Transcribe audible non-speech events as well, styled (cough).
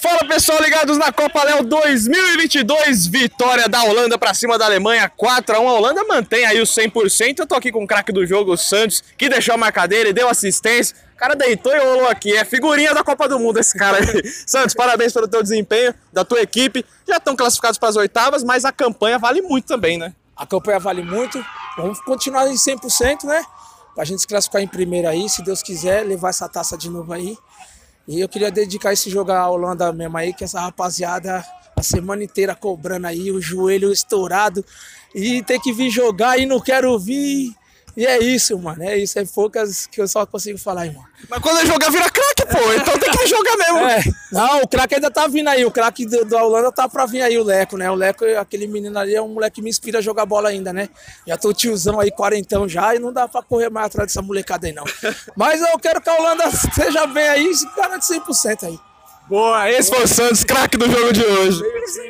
Fala pessoal ligados na Copa Léo 2022, vitória da Holanda para cima da Alemanha, 4 a 1. A Holanda mantém aí o 100%. Eu tô aqui com o craque do jogo, o Santos, que deixou a marcadeira e deu assistência. O cara deitou e rolou aqui. É figurinha da Copa do Mundo esse cara aí. (laughs) Santos, parabéns pelo teu desempenho, da tua equipe. Já estão classificados para as oitavas, mas a campanha vale muito também, né? A campanha vale muito. Vamos continuar em 100%, né? Pra gente se classificar em primeiro aí, se Deus quiser, levar essa taça de novo aí. E eu queria dedicar esse jogo à Holanda mesmo aí, que essa rapaziada a semana inteira cobrando aí, o joelho estourado. E tem que vir jogar e não quero vir. E é isso, mano. É isso. É poucas que eu só consigo falar, irmão. Mas quando eu jogar, vira craque, pô. Então tem que jogar mesmo. É. Não, (laughs) o craque ainda tá vindo aí. O craque da Holanda tá pra vir aí, o Leco, né? O Leco, aquele menino ali, é um moleque que me inspira a jogar bola ainda, né? Já tô tiozão aí, quarentão já, e não dá pra correr mais atrás dessa molecada aí, não. (laughs) Mas eu quero que a Holanda seja bem aí, se garante 100% aí. Boa, esse foi o Santos, craque do jogo de hoje.